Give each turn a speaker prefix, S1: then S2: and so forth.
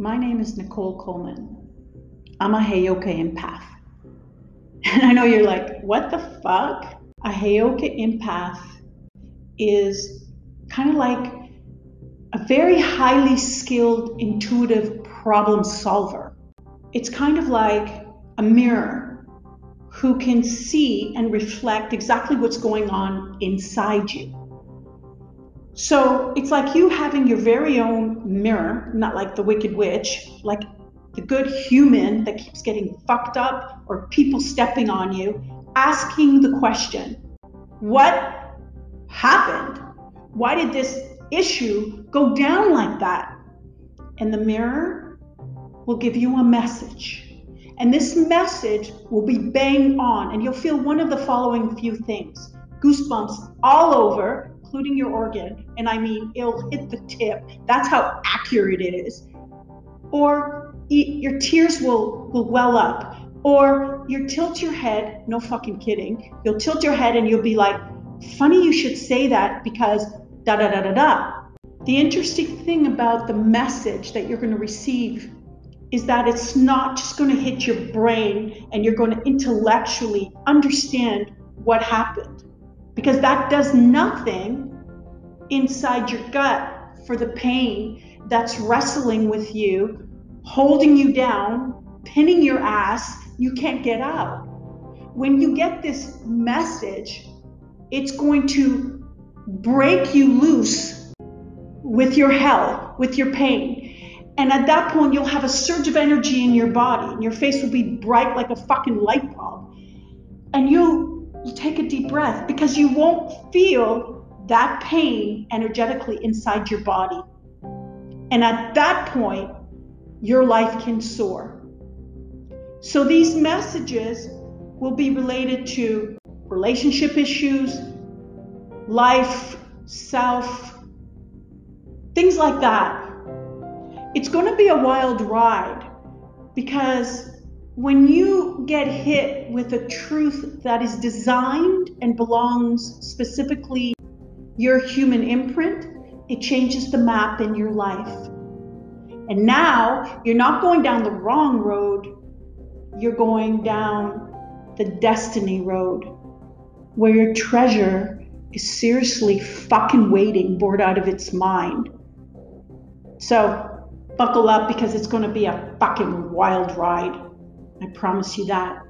S1: My name is Nicole Coleman. I'm a Heyoka empath. And I know you're like, what the fuck? A Heyoka empath is kind of like a very highly skilled, intuitive problem solver. It's kind of like a mirror who can see and reflect exactly what's going on inside you. So it's like you having your very own mirror, not like the Wicked Witch, like the good human that keeps getting fucked up or people stepping on you, asking the question, What happened? Why did this issue go down like that? And the mirror will give you a message. And this message will be bang on, and you'll feel one of the following few things goosebumps all over, including your organ. And I mean, it'll hit the tip. That's how accurate it is. Or your tears will, will well up. Or you tilt your head, no fucking kidding. You'll tilt your head and you'll be like, funny you should say that because da da da da da. The interesting thing about the message that you're going to receive is that it's not just going to hit your brain and you're going to intellectually understand what happened because that does nothing inside your gut for the pain that's wrestling with you, holding you down, pinning your ass. You can't get out. When you get this message, it's going to break you loose with your hell, with your pain. And at that point, you'll have a surge of energy in your body, and your face will be bright like a fucking light bulb. And you'll, you'll take a deep breath because you won't feel that pain energetically inside your body. And at that point, your life can soar. So these messages will be related to relationship issues, life, self, things like that. It's going to be a wild ride because when you get hit with a truth that is designed and belongs specifically your human imprint, it changes the map in your life. And now you're not going down the wrong road, you're going down the destiny road where your treasure is seriously fucking waiting, bored out of its mind. So buckle up because it's going to be a fucking wild ride. I promise you that.